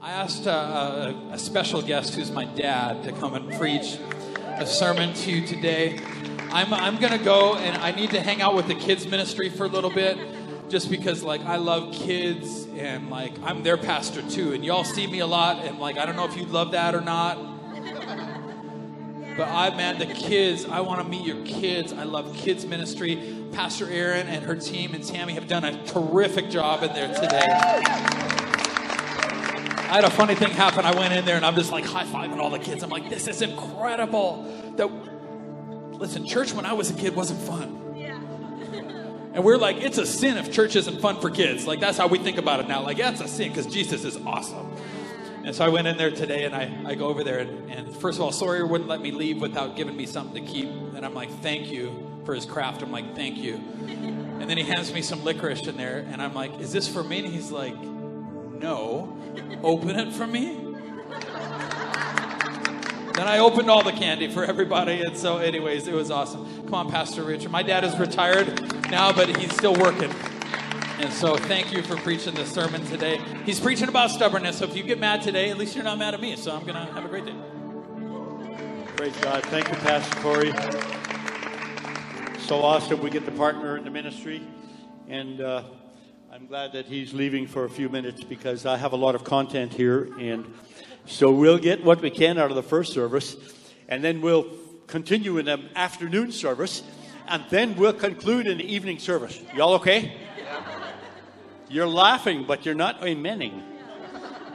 I asked a, a special guest who's my dad to come and preach a sermon to you today. I'm, I'm going to go and I need to hang out with the kids ministry for a little bit just because like I love kids and like I'm their pastor too and y'all see me a lot and like I don't know if you love that or not. But I man the kids, I want to meet your kids. I love kids ministry. Pastor Erin and her team and Tammy have done a terrific job in there today. I had a funny thing happen. I went in there and I'm just like high fiving all the kids. I'm like, this is incredible. That listen, church when I was a kid wasn't fun. Yeah. And we're like, it's a sin if church isn't fun for kids. Like that's how we think about it now. Like, yeah, it's a sin because Jesus is awesome. And so I went in there today and I, I go over there and, and first of all, Sawyer wouldn't let me leave without giving me something to keep. And I'm like, thank you for his craft. I'm like, thank you. And then he hands me some licorice in there and I'm like, is this for me? And he's like, no. Open it for me? Then I opened all the candy for everybody. And so, anyways, it was awesome. Come on, Pastor Richard. My dad is retired now, but he's still working. And so, thank you for preaching the sermon today. He's preaching about stubbornness. So, if you get mad today, at least you're not mad at me. So, I'm going to have a great day. Praise God. Thank you, Pastor Corey. So awesome. We get to partner in the ministry. And uh, I'm glad that he's leaving for a few minutes because I have a lot of content here. And so we'll get what we can out of the first service, and then we'll continue in the afternoon service, and then we'll conclude in the evening service. Y'all okay? You're laughing, but you're not amening.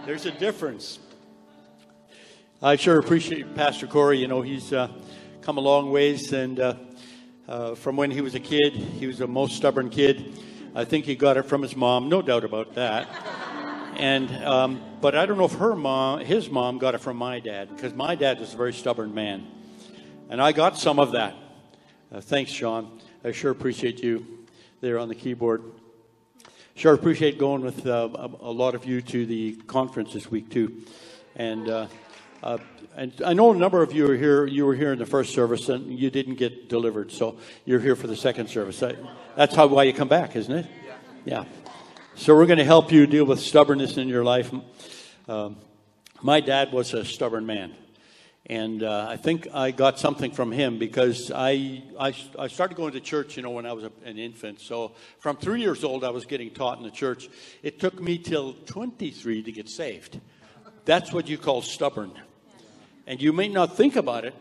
There's a difference. I sure appreciate Pastor Corey. You know, he's uh, come a long ways, and uh, uh, from when he was a kid, he was a most stubborn kid. I think he got it from his mom, no doubt about that. And um, but I don't know if her mom, his mom, got it from my dad because my dad was a very stubborn man, and I got some of that. Uh, thanks, Sean. I sure appreciate you there on the keyboard. Sure appreciate going with uh, a, lot of you to the conference this week too, and. Uh, uh, and I know a number of you are here. You were here in the first service, and you didn't get delivered, so you're here for the second service. That's how why you come back, isn't it? Yeah. So we're going to help you deal with stubbornness in your life. Um, my dad was a stubborn man. And uh, I think I got something from him because I, I, I, started going to church, you know, when I was a, an infant. So from three years old, I was getting taught in the church. It took me till 23 to get saved. That's what you call stubborn. And you may not think about it.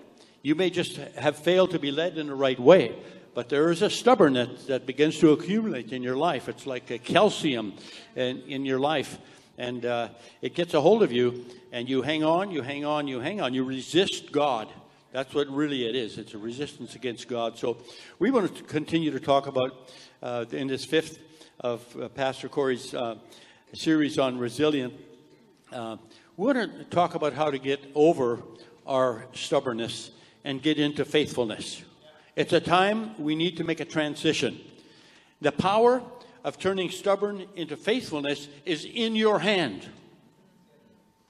You may just have failed to be led in the right way. But there is a stubbornness that begins to accumulate in your life. It's like a calcium in, in your life. And uh, it gets a hold of you, and you hang on, you hang on, you hang on. You resist God. That's what really it is. It's a resistance against God. So we want to continue to talk about uh, in this fifth of uh, Pastor Corey's uh, series on resilient. We want to talk about how to get over our stubbornness and get into faithfulness. It's a time we need to make a transition. The power of turning stubborn into faithfulness is in your hand.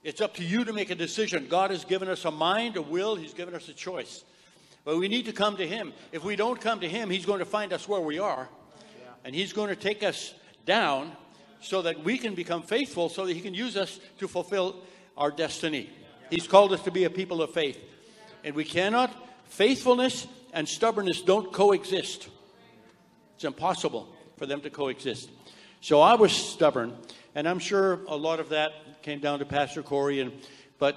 It's up to you to make a decision. God has given us a mind, a will, He's given us a choice. But we need to come to Him. If we don't come to Him, He's going to find us where we are. And He's going to take us down so that we can become faithful, so that He can use us to fulfill our destiny. He's called us to be a people of faith. And we cannot, faithfulness and stubbornness don't coexist. It's impossible for them to coexist. So I was stubborn, and I'm sure a lot of that came down to Pastor Corey. And but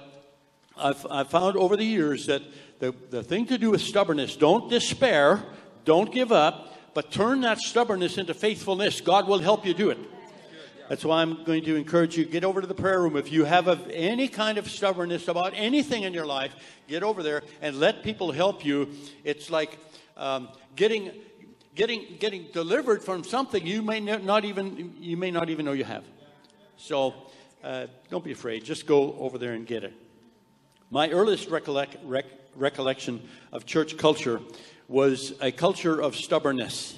I've, I've found over the years that the, the thing to do with stubbornness, don't despair, don't give up, but turn that stubbornness into faithfulness. God will help you do it. That's why I'm going to encourage you get over to the prayer room. If you have a, any kind of stubbornness about anything in your life, get over there and let people help you. It's like um, getting getting getting delivered from something you may not even you may not even know you have. So uh, don't be afraid. Just go over there and get it. My earliest recollect, rec, recollection of church culture was a culture of stubbornness.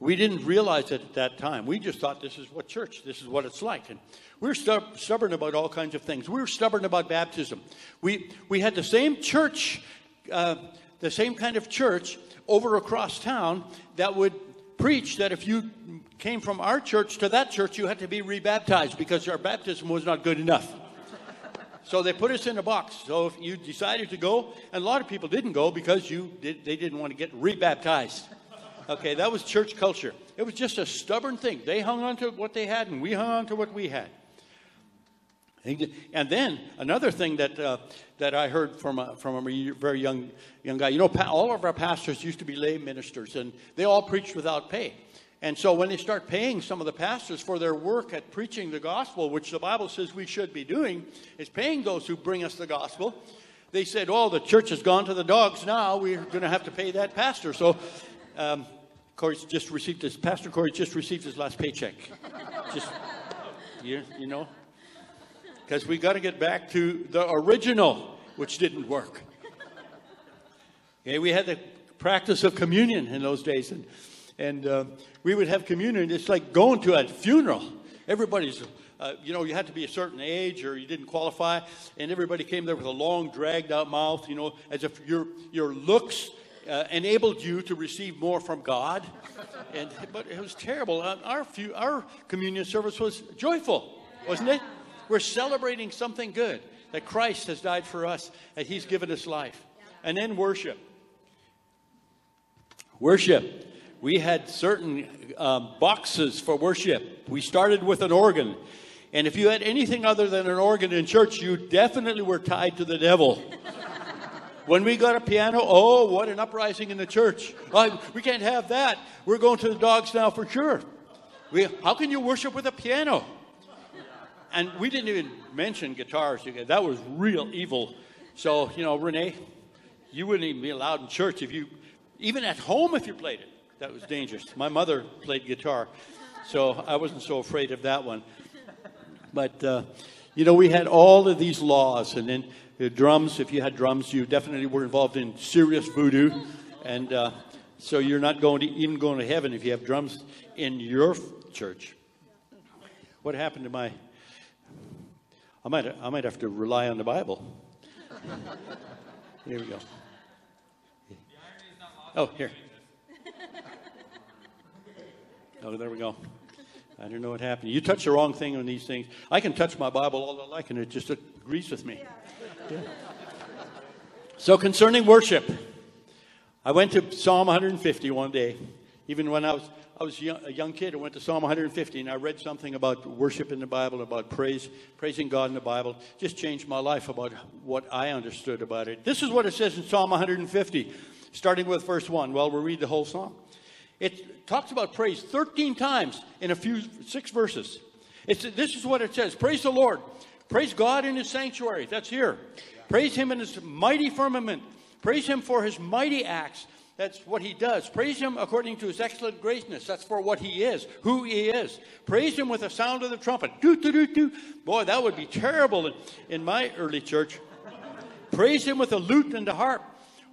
We didn't realize it at that time. We just thought this is what church, this is what it's like. And we are stub- stubborn about all kinds of things. We were stubborn about baptism. We, we had the same church, uh, the same kind of church over across town that would preach that if you came from our church to that church, you had to be rebaptized because our baptism was not good enough. So they put us in a box. So if you decided to go, and a lot of people didn't go because you did, they didn't want to get rebaptized. Okay, that was church culture. It was just a stubborn thing. They hung on to what they had, and we hung on to what we had. And then another thing that uh, that I heard from a, from a very young young guy. You know, all of our pastors used to be lay ministers, and they all preached without pay. And so when they start paying some of the pastors for their work at preaching the gospel, which the Bible says we should be doing, is paying those who bring us the gospel, they said, oh, the church has gone to the dogs now. We're going to have to pay that pastor. So um, Corey's just received his, Pastor Corey just received his last paycheck. Just, you, you know? Because we got to get back to the original, which didn't work. Okay, we had the practice of communion in those days. And and uh, we would have communion. It's like going to a funeral. Everybody's, uh, you know, you had to be a certain age or you didn't qualify, and everybody came there with a long, dragged out mouth, you know, as if your your looks uh, enabled you to receive more from God. And but it was terrible. Uh, our few, our communion service was joyful, wasn't it? We're celebrating something good that Christ has died for us, that He's given us life, and then worship. Worship we had certain um, boxes for worship. We started with an organ. And if you had anything other than an organ in church, you definitely were tied to the devil. When we got a piano, oh, what an uprising in the church. We can't have that. We're going to the dogs now for sure. We, how can you worship with a piano? And we didn't even mention guitars. That was real evil. So, you know, Renee, you wouldn't even be allowed in church if you, even at home if you played it that was dangerous. My mother played guitar, so I wasn't so afraid of that one. But, uh, you know, we had all of these laws, and then the drums, if you had drums, you definitely were involved in serious voodoo. And uh, so you're not going to even going to heaven if you have drums in your church. What happened to my. I might, I might have to rely on the Bible. Here we go. Oh, here. Oh, there we go. I don't know what happened. You touch the wrong thing on these things. I can touch my Bible all I like, and it just agrees with me. So, concerning worship, I went to Psalm 150 one day. Even when I was I was young, a young kid, I went to Psalm 150 and I read something about worship in the Bible, about praise, praising God in the Bible. Just changed my life about what I understood about it. This is what it says in Psalm 150, starting with verse 1. Well, we'll read the whole song. It talks about praise 13 times in a few six verses. It's, this is what it says Praise the Lord. Praise God in his sanctuary. That's here. Praise him in his mighty firmament. Praise him for his mighty acts. That's what he does. Praise him according to his excellent greatness. That's for what he is, who he is. Praise him with the sound of the trumpet. Doo, doo, doo, doo. Boy, that would be terrible in, in my early church. Praise him with the lute and the harp.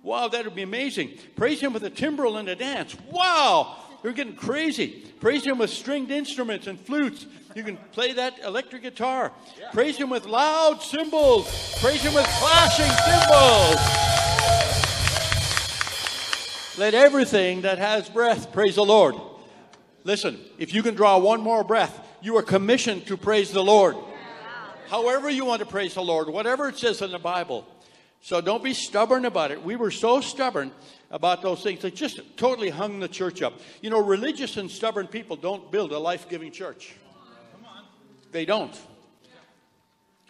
Wow, that would be amazing. Praise Him with a timbrel and a dance. Wow, you're getting crazy. Praise Him with stringed instruments and flutes. You can play that electric guitar. Yeah. Praise Him with loud cymbals. Praise Him with clashing cymbals. Let everything that has breath praise the Lord. Listen, if you can draw one more breath, you are commissioned to praise the Lord. However, you want to praise the Lord, whatever it says in the Bible. So don't be stubborn about it. We were so stubborn about those things that just totally hung the church up. You know, religious and stubborn people don't build a life giving church. They don't.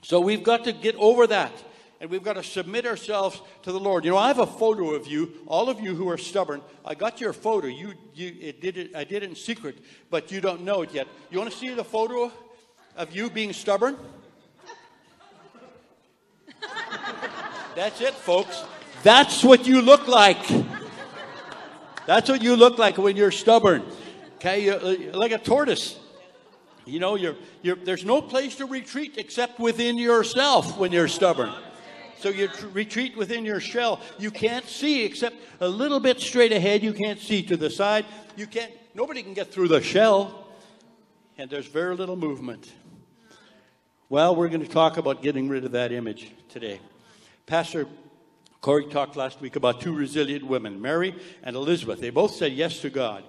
So we've got to get over that. And we've got to submit ourselves to the Lord. You know, I have a photo of you, all of you who are stubborn. I got your photo. You, you, it did it, I did it in secret, but you don't know it yet. You want to see the photo of you being stubborn? That's it, folks. That's what you look like. That's what you look like when you're stubborn. Okay, you're uh, like a tortoise. You know, you're, you're, there's no place to retreat except within yourself when you're stubborn. So you tr- retreat within your shell. You can't see except a little bit straight ahead. You can't see to the side. You can't. Nobody can get through the shell, and there's very little movement. Well, we're going to talk about getting rid of that image today. Pastor Corey talked last week about two resilient women, Mary and Elizabeth. They both said yes to God.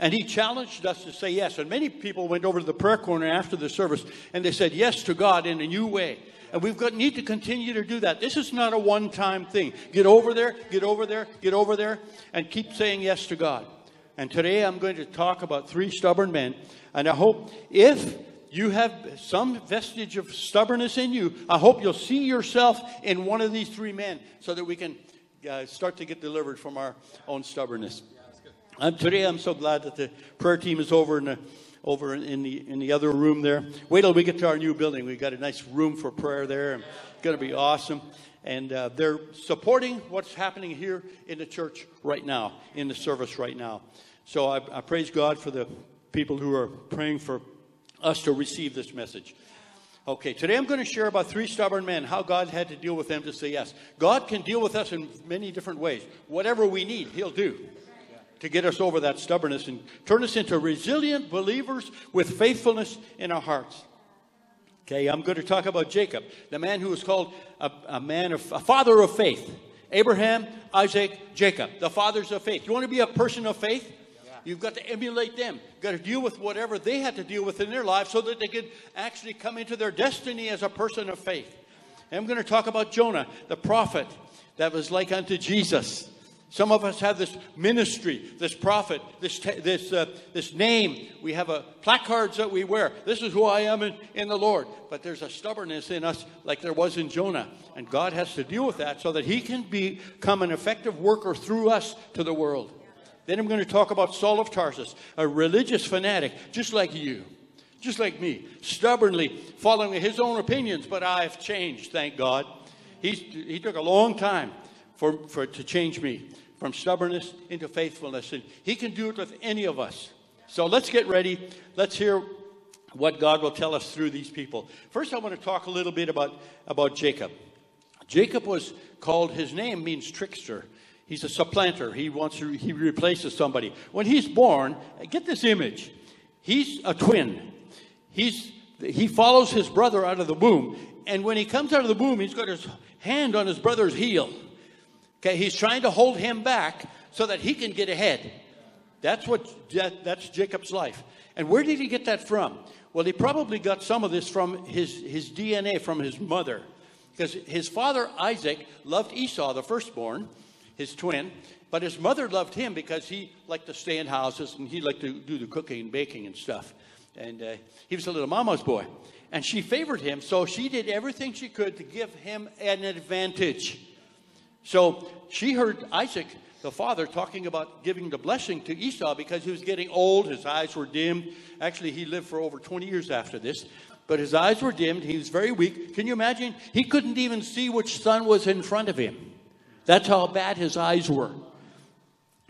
And he challenged us to say yes. And many people went over to the prayer corner after the service and they said yes to God in a new way. And we've got need to continue to do that. This is not a one-time thing. Get over there, get over there, get over there, and keep saying yes to God. And today I'm going to talk about three stubborn men. And I hope if you have some vestige of stubbornness in you, I hope you'll see yourself in one of these three men so that we can uh, start to get delivered from our own stubbornness. Um, today, I'm so glad that the prayer team is over in the over in the in the other room there. Wait till we get to our new building. We've got a nice room for prayer there, it's going to be awesome. And uh, they're supporting what's happening here in the church right now, in the service right now. So I, I praise God for the people who are praying for us to receive this message. Okay, today I'm going to share about three stubborn men, how God had to deal with them to say yes. God can deal with us in many different ways. Whatever we need, He'll do to get us over that stubbornness and turn us into resilient believers with faithfulness in our hearts. Okay, I'm going to talk about Jacob, the man who was called a, a man of a father of faith. Abraham, Isaac, Jacob, the fathers of faith. You want to be a person of faith? You've got to emulate them. You've got to deal with whatever they had to deal with in their lives so that they could actually come into their destiny as a person of faith. And I'm going to talk about Jonah, the prophet that was like unto Jesus. Some of us have this ministry, this prophet, this, this, uh, this name. We have a placards that we wear. This is who I am in, in the Lord. But there's a stubbornness in us like there was in Jonah. And God has to deal with that so that he can become an effective worker through us to the world. Then I'm going to talk about Saul of Tarsus, a religious fanatic, just like you, just like me, stubbornly following his own opinions, but I've changed, thank God. He's, he took a long time for, for to change me from stubbornness into faithfulness. And He can do it with any of us. So let's get ready. Let's hear what God will tell us through these people. First, I want to talk a little bit about, about Jacob. Jacob was called, his name means trickster. He's a supplanter. He wants to, he replaces somebody. When he's born, get this image. He's a twin. He's, he follows his brother out of the womb. And when he comes out of the womb, he's got his hand on his brother's heel. Okay, he's trying to hold him back so that he can get ahead. That's what that's Jacob's life. And where did he get that from? Well, he probably got some of this from his, his DNA from his mother. Because his father Isaac loved Esau, the firstborn, his twin, but his mother loved him because he liked to stay in houses and he liked to do the cooking and baking and stuff. And uh, he was a little mama's boy. And she favored him, so she did everything she could to give him an advantage. So she heard Isaac, the father, talking about giving the blessing to Esau because he was getting old, his eyes were dimmed. Actually, he lived for over 20 years after this. But his eyes were dimmed. He was very weak. Can you imagine? He couldn't even see which son was in front of him. That's how bad his eyes were.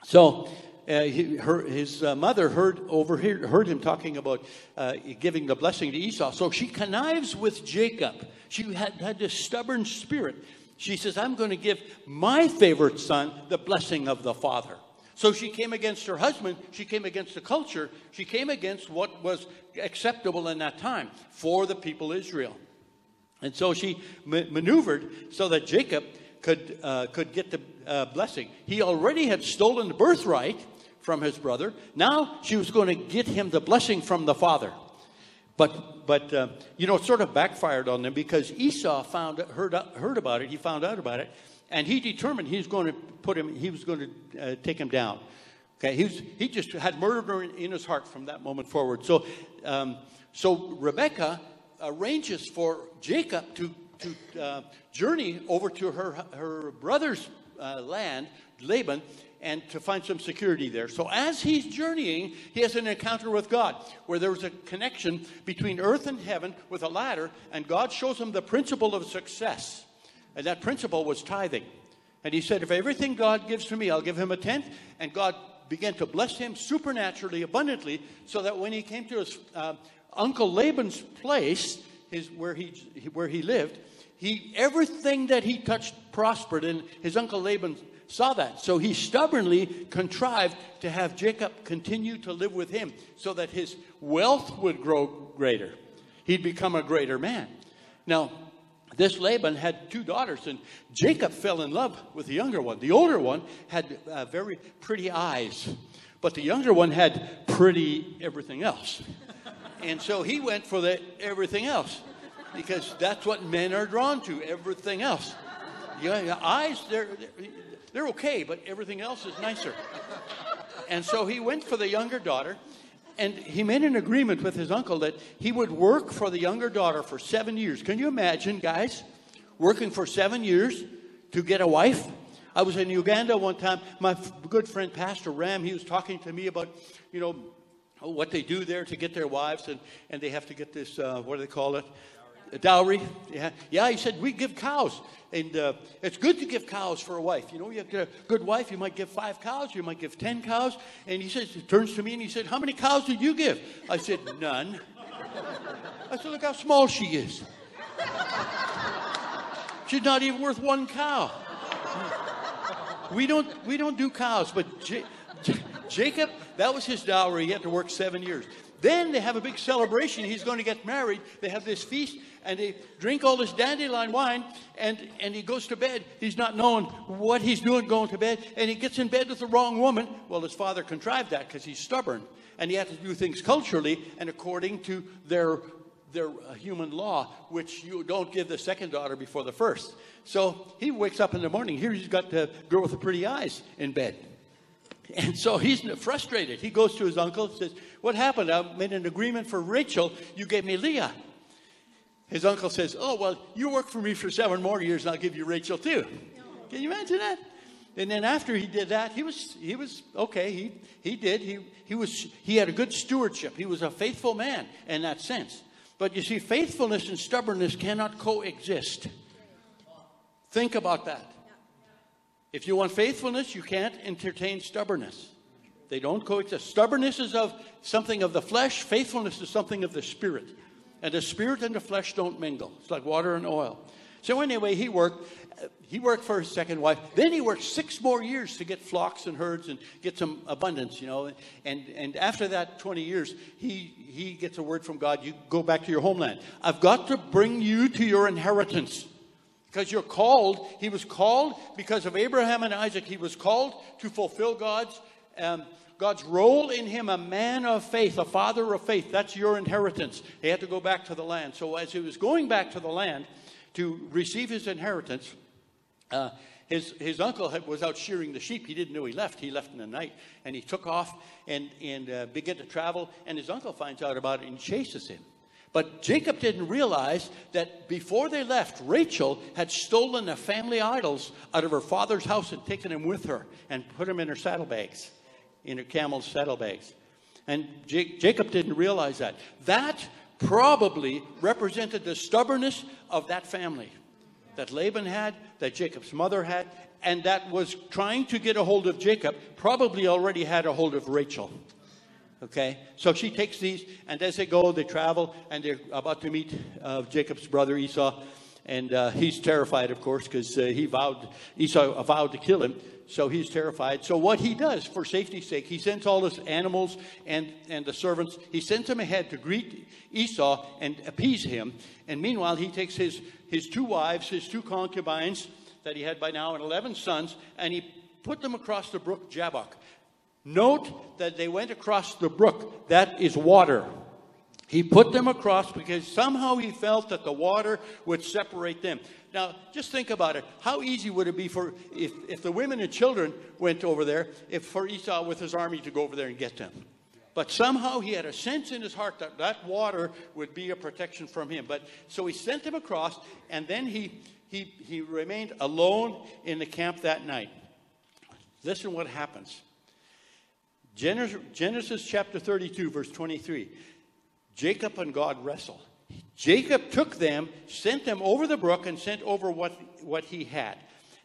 So uh, he, her, his uh, mother heard, overheard, heard him talking about uh, giving the blessing to Esau. So she connives with Jacob. She had, had this stubborn spirit. She says, I'm going to give my favorite son the blessing of the father. So she came against her husband. She came against the culture. She came against what was acceptable in that time for the people Israel. And so she ma- maneuvered so that Jacob could, uh, could get the uh, blessing. He already had stolen the birthright from his brother. Now she was going to get him the blessing from the father. But, but uh, you know, it sort of backfired on them because Esau found, heard, heard about it. He found out about it. And he determined he was going to put him, he was going to uh, take him down. Okay, he, was, he just had murder in, his heart from that moment forward. So, um, so Rebecca arranges for Jacob to, to uh, journey over to her, her brother's uh, land, Laban, and to find some security there. So as he's journeying, he has an encounter with God where there's a connection between earth and heaven with a ladder, and God shows him the principle of success. And that principle was tithing. And he said, If everything God gives to me, I'll give him a tenth. And God began to bless him supernaturally, abundantly, so that when he came to his uh, uncle Laban's place, his, where, he, where he lived, he, everything that he touched prospered. And his uncle Laban saw that. So he stubbornly contrived to have Jacob continue to live with him so that his wealth would grow greater. He'd become a greater man. Now, this Laban had two daughters, and Jacob fell in love with the younger one. The older one had uh, very pretty eyes, But the younger one had pretty everything else. And so he went for the everything else because that's what men are drawn to, everything else. Yeah, eyes, they're, okay, but everything else is nicer. And so he went for the younger daughter, and he made an agreement with his uncle that he would work for the younger daughter for seven years. Can you imagine, guys, working for seven years to get a wife? I was in Uganda one time. My good friend Pastor Ram, he was talking to me about, you know, what they do there to get their wives, and, and they have to get this, uh, what do they call it? A dowry. Yeah, yeah. He said we give cows, and uh, it's good to give cows for a wife. You know, you get a good wife, you might give five cows, you might give ten cows. And he says, he turns to me and he said, "How many cows did you give?" I said, "None." I said, "Look how small she is. She's not even worth one cow." We don't we don't do cows, but J- J- Jacob, that was his dowry. He had to work seven years. Then they have a big celebration. He's going to get married. They have this feast and they drink all this dandelion wine and, and he goes to bed. He's not knowing what he's doing going to bed and he gets in bed with the wrong woman. Well, his father contrived that because he's stubborn and he had to do things culturally and according to their their uh, human law, which you don't give the second daughter before the first. So he wakes up in the morning. Here he's got the girl with the pretty eyes in bed. And so he's frustrated. He goes to his uncle and says, What happened? I made an agreement for Rachel. You gave me Leah. His uncle says, Oh, well, you work for me for seven more years and I'll give you Rachel too. Can you imagine that? And then after he did that, he was he was okay. He he did. He he was he had a good stewardship. He was a faithful man in that sense. But you see, faithfulness and stubbornness cannot coexist. Think about that. If you want faithfulness, you can't entertain stubbornness. They don't coexist. Stubbornness is of something of the flesh, faithfulness is something of the spirit. And the spirit and the flesh don't mingle. It's like water and oil. So anyway, he worked. He worked for his second wife. Then he worked six more years to get flocks and herds and get some abundance, you know. And and after that 20 years, he he gets a word from God. You go back to your homeland. I've got to bring you to your inheritance. Because you're called, he was called because of Abraham and Isaac. He was called to fulfill God's um, God's role in him, a man of faith, a father of faith. That's your inheritance. He had to go back to the land. So as he was going back to the land to receive his inheritance, uh, his, his uncle had, was out shearing the sheep. He didn't know he left. He left in the night. And he took off and, and uh, began to travel. And his uncle finds out about it and chases him. But Jacob didn't realize that before they left, Rachel had stolen the family idols out of her father's house and taken them with her and put them in her saddlebags, in her camel's saddlebags. And Jacob didn't realize that. That probably represented the stubbornness of that family that Laban had, that Jacob's mother had, and that was trying to get a hold of Jacob, probably already had a hold of Rachel. Okay, so she takes these, and as they go, they travel, and they're about to meet uh, Jacob's brother Esau, and uh, he's terrified, of course, because uh, he vowed Esau vowed to kill him. So he's terrified. So what he does, for safety's sake, he sends all his animals and and the servants. He sends them ahead to greet Esau and appease him. And meanwhile, he takes his his two wives, his two concubines that he had by now, and eleven sons, and he put them across the brook Jabbok. Note that they went across the brook. That is water. He put them across because somehow he felt that the water would separate them. Now, just think about it. How easy would it be for if, if the women and children went over there, if for Esau with his army to go over there and get them? But somehow he had a sense in his heart that that water would be a protection from him. But so he sent them across, and then he he he remained alone in the camp that night. Listen what happens. Genesis, Genesis chapter 32, verse 23. Jacob and God wrestle. Jacob took them, sent them over the brook, and sent over what, what he had.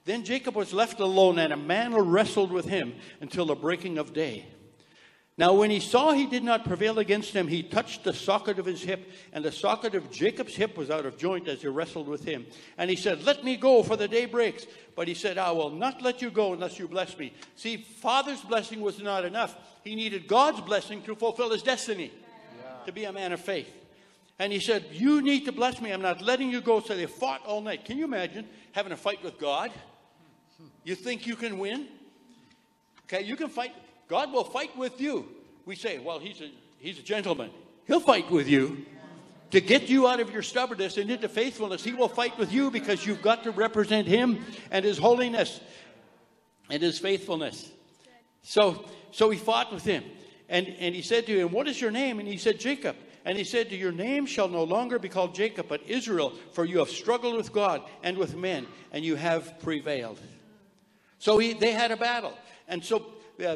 Then Jacob was left alone, and a man wrestled with him until the breaking of day. Now, when he saw he did not prevail against him, he touched the socket of his hip, and the socket of Jacob's hip was out of joint as he wrestled with him. And he said, Let me go, for the day breaks. But he said, I will not let you go unless you bless me. See, father's blessing was not enough. He needed God's blessing to fulfill his destiny, yeah. to be a man of faith. And he said, You need to bless me. I'm not letting you go. So they fought all night. Can you imagine having a fight with God? You think you can win? Okay, you can fight God will fight with you. We say, well, he's a, he's a gentleman. He'll fight with you to get you out of your stubbornness and into faithfulness. He will fight with you because you've got to represent Him and His holiness and His faithfulness. So, so he fought with him. And, and he said to him, What is your name? And he said, Jacob. And he said, to Your name shall no longer be called Jacob, but Israel, for you have struggled with God and with men, and you have prevailed. So he, they had a battle. And so, uh,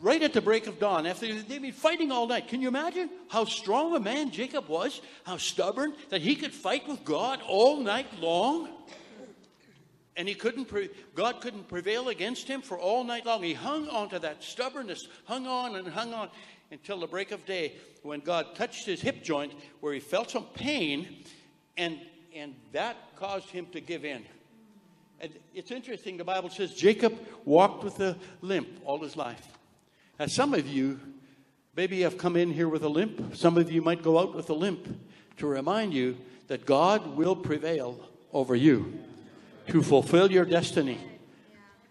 right at the break of dawn, after they'd been fighting all night, can you imagine how strong a man Jacob was? How stubborn that he could fight with God all night long? And he couldn't, pre- God couldn't prevail against him for all night long. He hung on to that stubbornness, hung on and hung on until the break of day when God touched his hip joint where he felt some pain, and, and that caused him to give in. And it's interesting, the Bible says Jacob walked with a limp all his life. Now, some of you maybe have come in here with a limp. Some of you might go out with a limp to remind you that God will prevail over you to fulfill your destiny,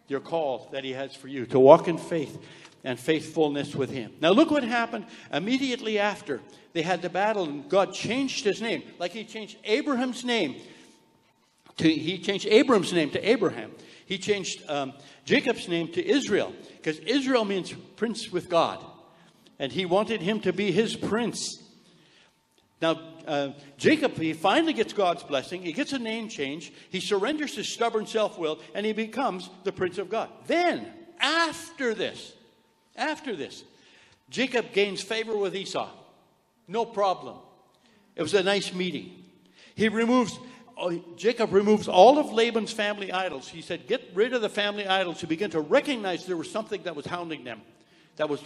your call that He has for you, to walk in faith and faithfulness with Him. Now, look what happened immediately after they had the battle, and God changed His name, like He changed Abraham's name. To, he changed Abram's name to Abraham. He changed um, Jacob's name to Israel, because Israel means prince with God. And he wanted him to be his prince. Now, uh, Jacob, he finally gets God's blessing. He gets a name change. He surrenders his stubborn self will, and he becomes the Prince of God. Then, after this, after this, Jacob gains favor with Esau. No problem. It was a nice meeting. He removes, uh, Jacob removes all of Laban's family idols. He said, Get rid of the family idols to began to recognize there was something that was hounding them, that was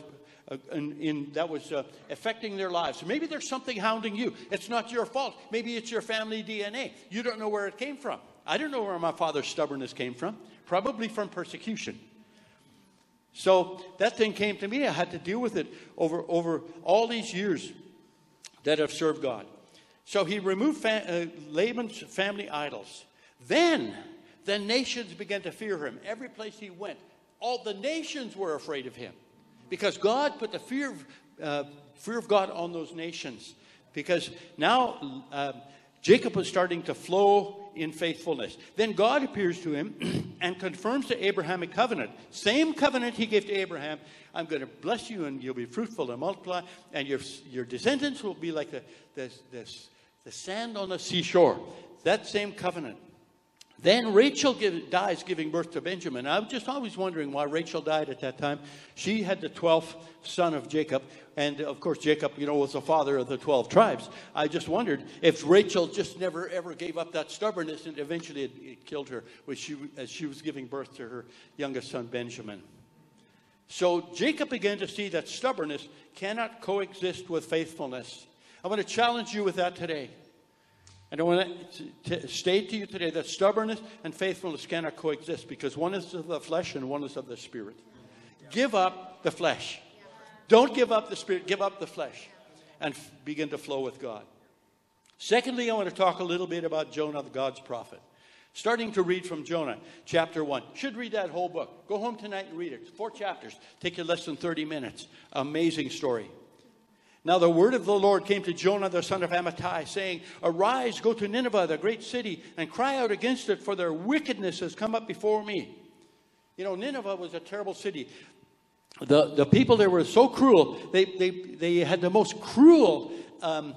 uh, in, in, that was uh, affecting their lives. Maybe there's something hounding you. It's not your fault. Maybe it's your family DNA. You don't know where it came from. I don't know where my father's stubbornness came from. Probably from persecution. So that thing came to me. I had to deal with it over, over all these years that I've served God. So he removed uh, Laban's family idols. Then the nations began to fear him. Every place he went, all the nations were afraid of him because God put the fear of, uh, fear of God on those nations. Because now uh, Jacob was starting to flow in faithfulness. Then God appears to him and confirms the Abrahamic covenant. Same covenant he gave to Abraham. I'm going to bless you and you'll be fruitful and multiply, and your, your descendants will be like the, the, the, the sand on the seashore. That same covenant. Then Rachel give, dies giving birth to Benjamin. I'm just always wondering why Rachel died at that time. She had the 12th son of Jacob. And of course, Jacob, you know, was the father of the 12 tribes. I just wondered if Rachel just never ever gave up that stubbornness and eventually it, it killed her she, as she was giving birth to her youngest son, Benjamin. So Jacob began to see that stubbornness cannot coexist with faithfulness. I want to challenge you with that today. And I want to state to you today that stubbornness and faithfulness cannot coexist because one is of the flesh and one is of the spirit. Give up the flesh. Don't give up the spirit, give up the flesh and begin to flow with God. Secondly, I want to talk a little bit about Jonah, God's prophet. Starting to read from Jonah, chapter 1. Should read that whole book. Go home tonight and read it. Four chapters. Take you less than 30 minutes. Amazing story. Now the word of the Lord came to Jonah the son of Amittai, saying, Arise, go to Nineveh, the great city, and cry out against it, for their wickedness has come up before me. You know, Nineveh was a terrible city. The, the people there were so cruel, they, they, they had the most cruel um,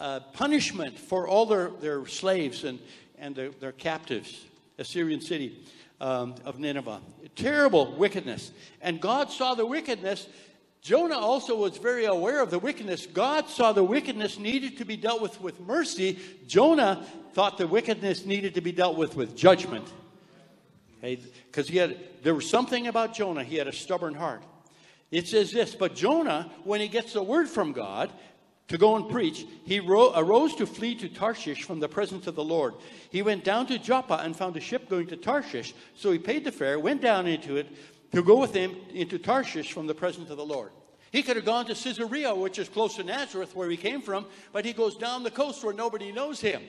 uh, punishment for all their, their slaves and, and their, their captives, Assyrian city um, of Nineveh. Terrible wickedness. And God saw the wickedness Jonah also was very aware of the wickedness. God saw the wickedness needed to be dealt with with mercy. Jonah thought the wickedness needed to be dealt with with judgment. Because okay? he had there was something about Jonah. He had a stubborn heart. It says this, but Jonah, when he gets the word from God to go and preach, he ro- arose to flee to Tarshish from the presence of the Lord. He went down to Joppa and found a ship going to Tarshish. So he paid the fare, went down into it to go with him into Tarshish from the presence of the Lord. He could have gone to Caesarea, which is close to Nazareth, where he came from, but he goes down the coast where nobody knows him.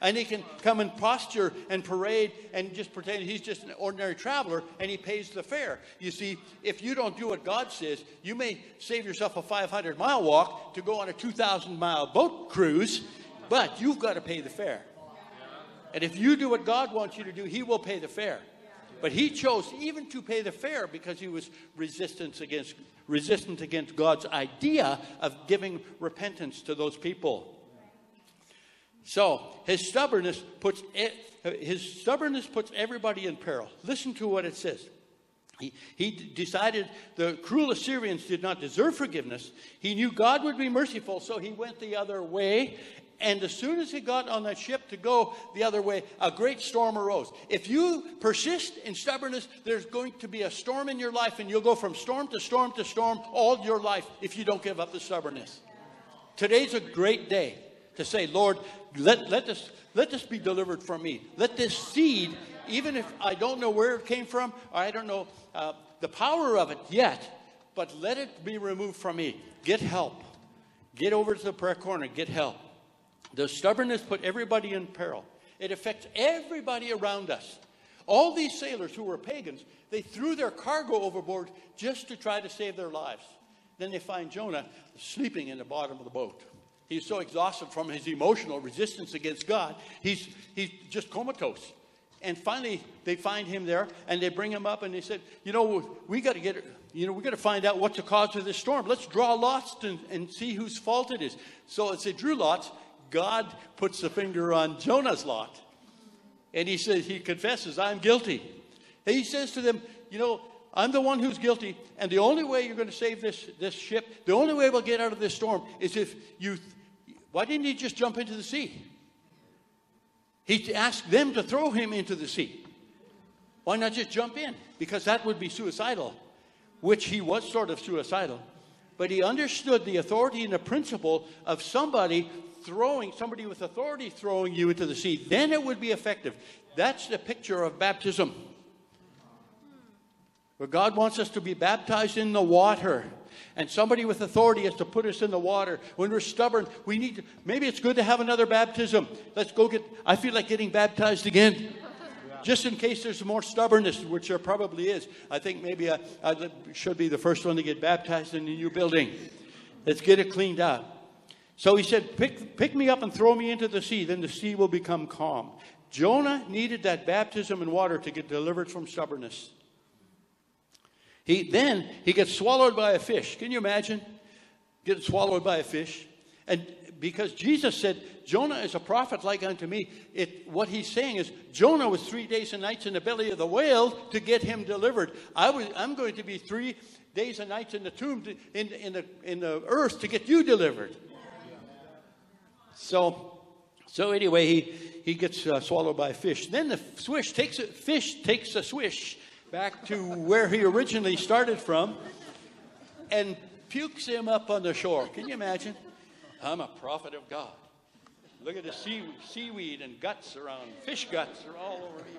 And he can come and posture and parade and just pretend he's just an ordinary traveler and he pays the fare. You see, if you don't do what God says, you may save yourself a 500 mile walk to go on a 2,000 mile boat cruise, but you've got to pay the fare. And if you do what God wants you to do, he will pay the fare. But he chose even to pay the fare because he was resistance against, resistant against God's idea of giving repentance to those people. So his stubbornness puts his stubbornness puts everybody in peril. Listen to what it says. He, he decided the cruel Assyrians did not deserve forgiveness. He knew God would be merciful, so he went the other way. And as soon as he got on that ship to go the other way, a great storm arose. If you persist in stubbornness, there's going to be a storm in your life, and you'll go from storm to storm to storm all your life if you don't give up the stubbornness. Today's a great day to say, Lord, let, let, this, let this be delivered from me. Let this seed, even if I don't know where it came from, or I don't know uh, the power of it yet, but let it be removed from me. Get help. Get over to the prayer corner, get help. The stubbornness put everybody in peril. It affects everybody around us. All these sailors who were pagans, they threw their cargo overboard just to try to save their lives. Then they find Jonah sleeping in the bottom of the boat. He's so exhausted from his emotional resistance against God, he's, he's just comatose. And finally, they find him there and they bring him up and they said, You know, we got to get, you know, we got to find out what's the cause of this storm. Let's draw lots and, and see whose fault it is. So as they drew lots, God puts the finger on Jonah's lot. And he says, He confesses, I'm guilty. And he says to them, You know, I'm the one who's guilty, and the only way you're going to save this, this ship, the only way we'll get out of this storm is if you why didn't he just jump into the sea? He asked them to throw him into the sea. Why not just jump in? Because that would be suicidal, which he was sort of suicidal. But he understood the authority and the principle of somebody throwing, somebody with authority throwing you into the sea. Then it would be effective. That's the picture of baptism. Where God wants us to be baptized in the water and somebody with authority has to put us in the water. When we're stubborn, we need to, maybe it's good to have another baptism. Let's go get, I feel like getting baptized again. Just in case there's more stubbornness, which there probably is. I think maybe I, I should be the first one to get baptized in the new building. Let's get it cleaned out. So he said, pick, pick me up and throw me into the sea, then the sea will become calm. Jonah needed that baptism in water to get delivered from stubbornness. He, then he gets swallowed by a fish. Can you imagine? Getting swallowed by a fish. And because Jesus said, Jonah is a prophet like unto me, it, what he's saying is, Jonah was three days and nights in the belly of the whale to get him delivered. I was, I'm going to be three days and nights in the tomb, to, in, in, the, in the earth to get you delivered. So, so anyway, he, he gets uh, swallowed by a fish. Then the swish takes a, fish takes a swish back to where he originally started from and pukes him up on the shore. Can you imagine? I'm a prophet of God. Look at the sea, seaweed and guts around. Fish guts are all over me.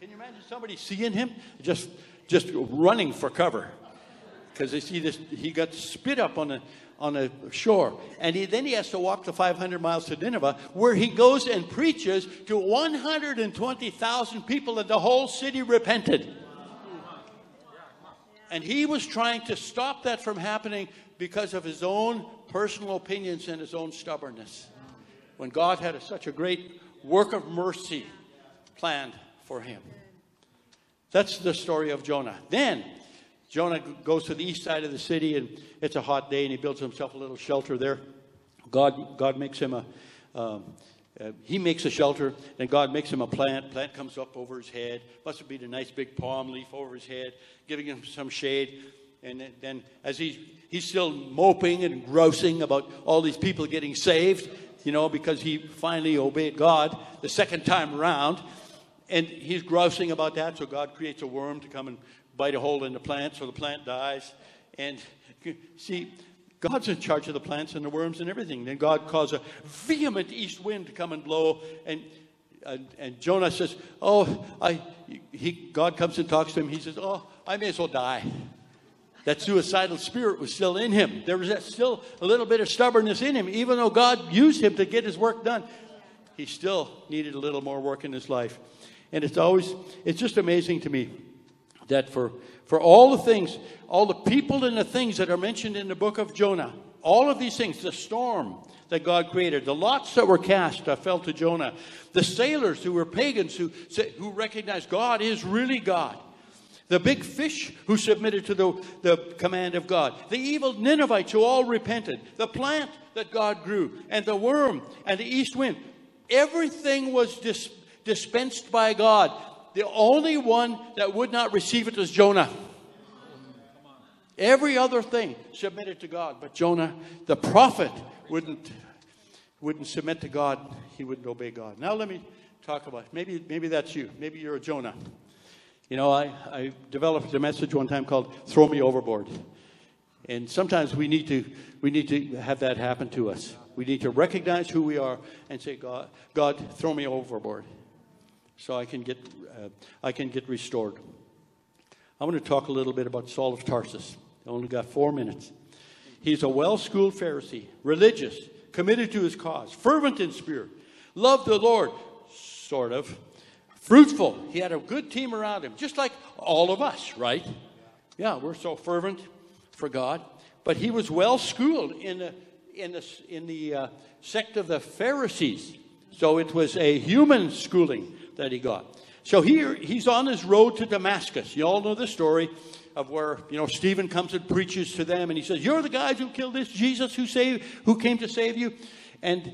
Can you imagine somebody seeing him just just running for cover? Because they see this, he got spit up on a, on the shore, and he, then he has to walk the 500 miles to Nineveh, where he goes and preaches to 120,000 people, and the whole city repented. And he was trying to stop that from happening because of his own personal opinions and his own stubbornness. When God had a, such a great work of mercy planned for him. That's the story of Jonah. Then Jonah goes to the east side of the city, and it's a hot day, and he builds himself a little shelter there. God, God makes him a, um, uh, he makes a shelter, and God makes him a plant. Plant comes up over his head. Must have been a nice big palm leaf over his head, giving him some shade. And then, as he's he's still moping and grousing about all these people getting saved, you know, because he finally obeyed God the second time around, and he's grousing about that. So God creates a worm to come and bite a hole in the plant, so the plant dies. And see, God's in charge of the plants and the worms and everything. Then God caused a vehement east wind to come and blow, and and, and Jonah says, "Oh, I." He God comes and talks to him. He says, "Oh, I may as well die." That suicidal spirit was still in him. There was still a little bit of stubbornness in him, even though God used him to get his work done. he still needed a little more work in his life. And it's always, it's just amazing to me that for, for all the things, all the people and the things that are mentioned in the book of Jonah, all of these things, the storm that God created, the lots that were cast uh, fell to Jonah, the sailors who were pagans who, who recognized God is really God, the big fish who submitted to the, the command of God, the evil Ninevites who all repented, the plant that God grew, and the worm and the east wind. Everything was dis- dispensed by God. The only one that would not receive it was Jonah. Every other thing submitted to God, but Jonah, the prophet, wouldn't wouldn't submit to God. He wouldn't obey God. Now let me talk about maybe maybe that's you. Maybe you're a Jonah. You know, I, I developed a message one time called "Throw Me Overboard," and sometimes we need to we need to have that happen to us. We need to recognize who we are and say, "God, God, throw me overboard." So I can get, uh, I can get restored. I want to talk a little bit about Saul of Tarsus. I only got four minutes. He's a well schooled Pharisee, religious, committed to his cause, fervent in spirit, loved the Lord, sort of, fruitful. He had a good team around him, just like all of us, right? Yeah, we're so fervent for God. But he was well schooled in the, in the, in the uh, sect of the Pharisees. So it was a human schooling that he got. So here he's on his road to Damascus. You all know the story of where you know Stephen comes and preaches to them, and he says, "You're the guys who killed this Jesus who saved, who came to save you," and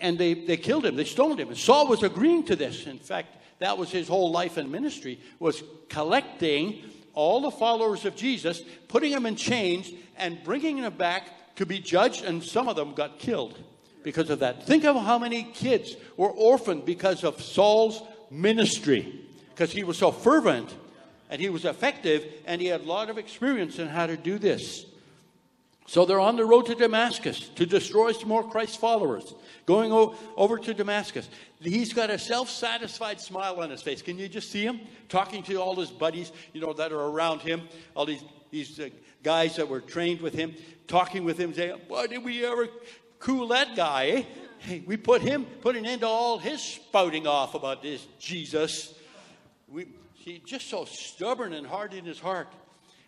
and they they killed him. They stoned him. And Saul was agreeing to this. In fact, that was his whole life and ministry was collecting all the followers of Jesus, putting them in chains, and bringing them back to be judged. And some of them got killed because of that. Think of how many kids were orphaned because of Saul's ministry because he was so fervent and he was effective and he had a lot of experience in how to do this. So they're on the road to Damascus to destroy some more Christ followers. Going o- over to Damascus. He's got a self satisfied smile on his face. Can you just see him talking to all his buddies, you know, that are around him? All these, these uh, guys that were trained with him, talking with him, saying, Why did we ever cool that guy, eh? Hey, we put him, put an end to all his spouting off about this Jesus. We, he's just so stubborn and hard in his heart.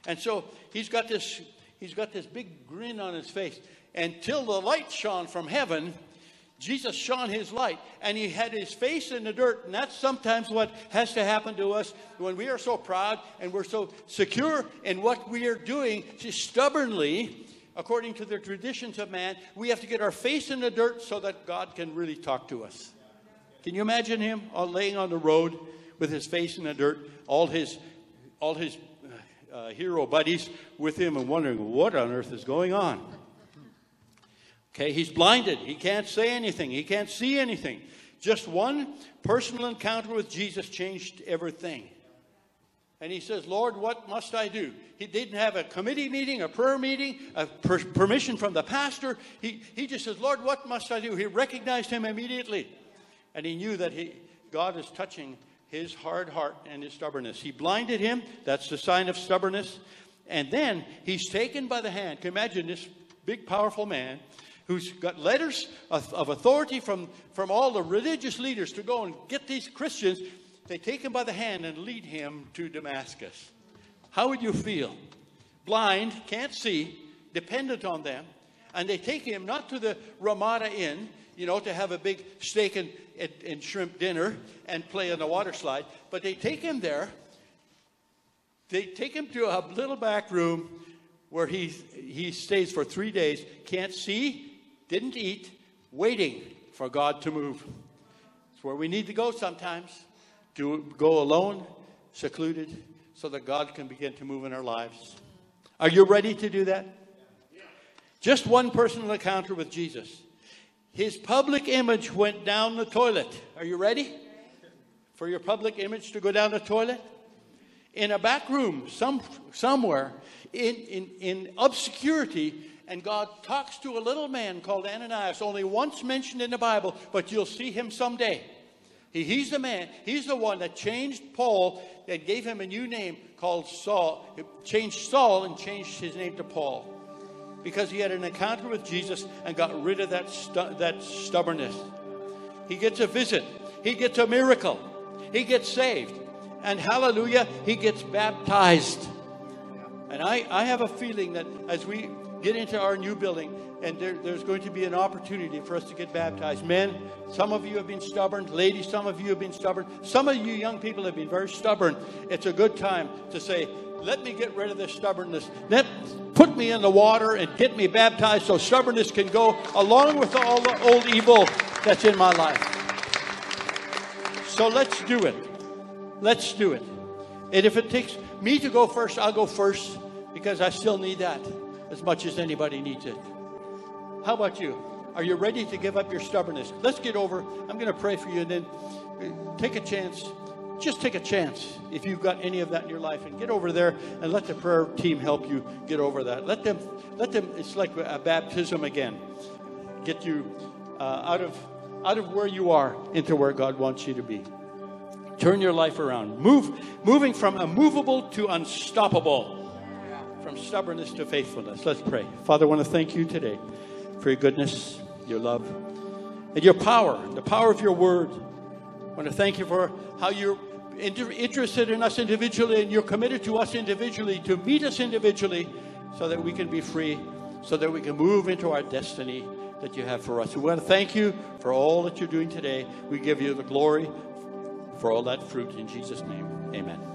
And so he's got this, he's got this big grin on his face. Until the light shone from heaven, Jesus shone his light and he had his face in the dirt. And that's sometimes what has to happen to us when we are so proud and we're so secure in what we are doing, just stubbornly according to the traditions of man, we have to get our face in the dirt so that God can really talk to us. Can you imagine him laying on the road with his face in the dirt, all his, all his uh, uh, hero buddies with him and wondering what on earth is going on? Okay, he's blinded. He can't say anything. He can't see anything. Just one personal encounter with Jesus changed everything. And he says, Lord, what must I do? He didn't have a committee meeting, a prayer meeting, a per- permission from the pastor. He, he just says, Lord, what must I do? He recognized him immediately. And he knew that he, God is touching his hard heart and his stubbornness. He blinded him. That's the sign of stubbornness. And then he's taken by the hand. Can you imagine this big, powerful man who's got letters of, of authority from, from all the religious leaders to go and get these Christians they take him by the hand and lead him to Damascus. How would you feel? Blind, can't see, dependent on them, and they take him not to the Ramada Inn, you know, to have a big steak and, and, and shrimp dinner and play on the water slide, but they take him there. They take him to a little back room where he, he stays for three days, can't see, didn't eat, waiting for God to move. It's where we need to go sometimes to go alone, secluded, so that God can begin to move in our lives. Are you ready to do that? Just one personal encounter with Jesus. His public image went down the toilet. Are you ready for your public image to go down the toilet? In a back room, some, somewhere, in, in, in obscurity, and God talks to a little man called Ananias, only once mentioned in the Bible, but you'll see him someday. He, he's the man, he's the one that changed Paul and gave him a new name called Saul. changed Saul and changed his name to Paul because he had an encounter with Jesus and got rid of that, stu- that stubbornness. he gets a visit, he gets a miracle, he gets saved, and hallelujah, he gets baptized. And I, I have a feeling that as we get into our new building, and there, there's going to be an opportunity for us to get baptized. Men, some of you have been stubborn. Ladies, some of you have been stubborn. Some of you young people have been very stubborn. It's a good time to say, let me get rid of this stubbornness. Let put me in the water and get me baptized so stubbornness can go along with all the old evil that's in my life. So let's do it. Let's do it. And if it takes me to go first, I'll go first because I still need that as much as anybody needs it. How about you? Are you ready to give up your stubbornness? Let's get over. I'm going to pray for you and then uh, take a chance. Just take a chance if you've got any of that in your life and get over there and let the prayer team help you get over that. Let them, let them, it's like a baptism again. Get you uh, out of out of where you are into where God wants you to be. Turn your life around. Move, moving from immovable to unstoppable, from stubbornness to faithfulness. Let's pray. Father, I want to thank you today for your goodness, your love, and your power, the power of your word. I want to thank you for how you're inter- interested in us individually and you're committed to us individually to meet us individually so that we can be free, so that we can move into our destiny that you have for us. We want to thank you for all that you're doing today. We give you the glory for all that fruit in Jesus' name. Amen.